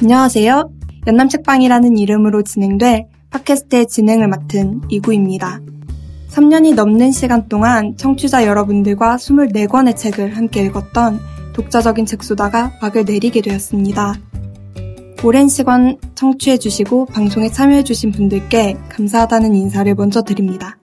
안녕하세요. 연남책방이라는 이름으로 진행될 팟캐스트의 진행을 맡은 이구입니다. 3년이 넘는 시간 동안 청취자 여러분들과 24권의 책을 함께 읽었던 독자적인 책소다가 막을 내리게 되었습니다. 오랜 시간 청취해주시고 방송에 참여해주신 분들께 감사하다는 인사를 먼저 드립니다.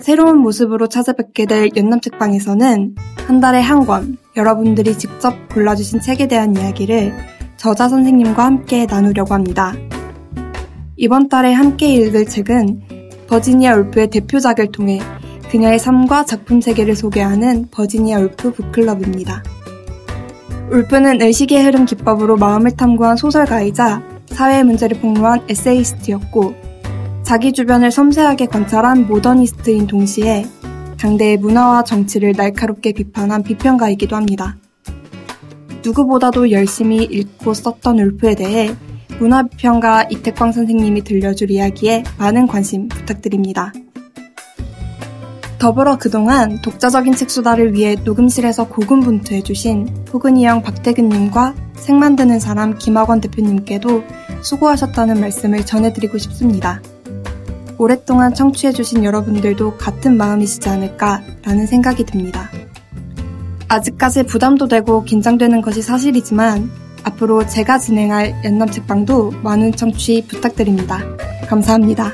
새로운 모습으로 찾아뵙게 될 연남책방에서는 한 달에 한 권, 여러분들이 직접 골라주신 책에 대한 이야기를 저자 선생님과 함께 나누려고 합니다. 이번 달에 함께 읽을 책은 버지니아 울프의 대표작을 통해 그녀의 삶과 작품 세계를 소개하는 버지니아 울프 북클럽입니다. 울프는 의식의 흐름 기법으로 마음을 탐구한 소설가이자 사회의 문제를 폭로한 에세이스트였고 자기 주변을 섬세하게 관찰한 모더니스트인 동시에 당대의 문화와 정치를 날카롭게 비판한 비평가이기도 합니다. 누구보다도 열심히 읽고 썼던 울프에 대해 문화비평가 이태광 선생님이 들려줄 이야기에 많은 관심 부탁드립니다. 더불어 그동안 독자적인 책수다를 위해 녹음실에서 고군분투해주신 포근이형 박태근님과 책 만드는 사람 김학원 대표님께도 수고하셨다는 말씀을 전해드리고 싶습니다. 오랫동안 청취해주신 여러분들도 같은 마음이시지 않을까라는 생각이 듭니다. 아직까지 부담도 되고 긴장되는 것이 사실이지만 앞으로 제가 진행할 연남 책방도 많은 청취 부탁드립니다. 감사합니다.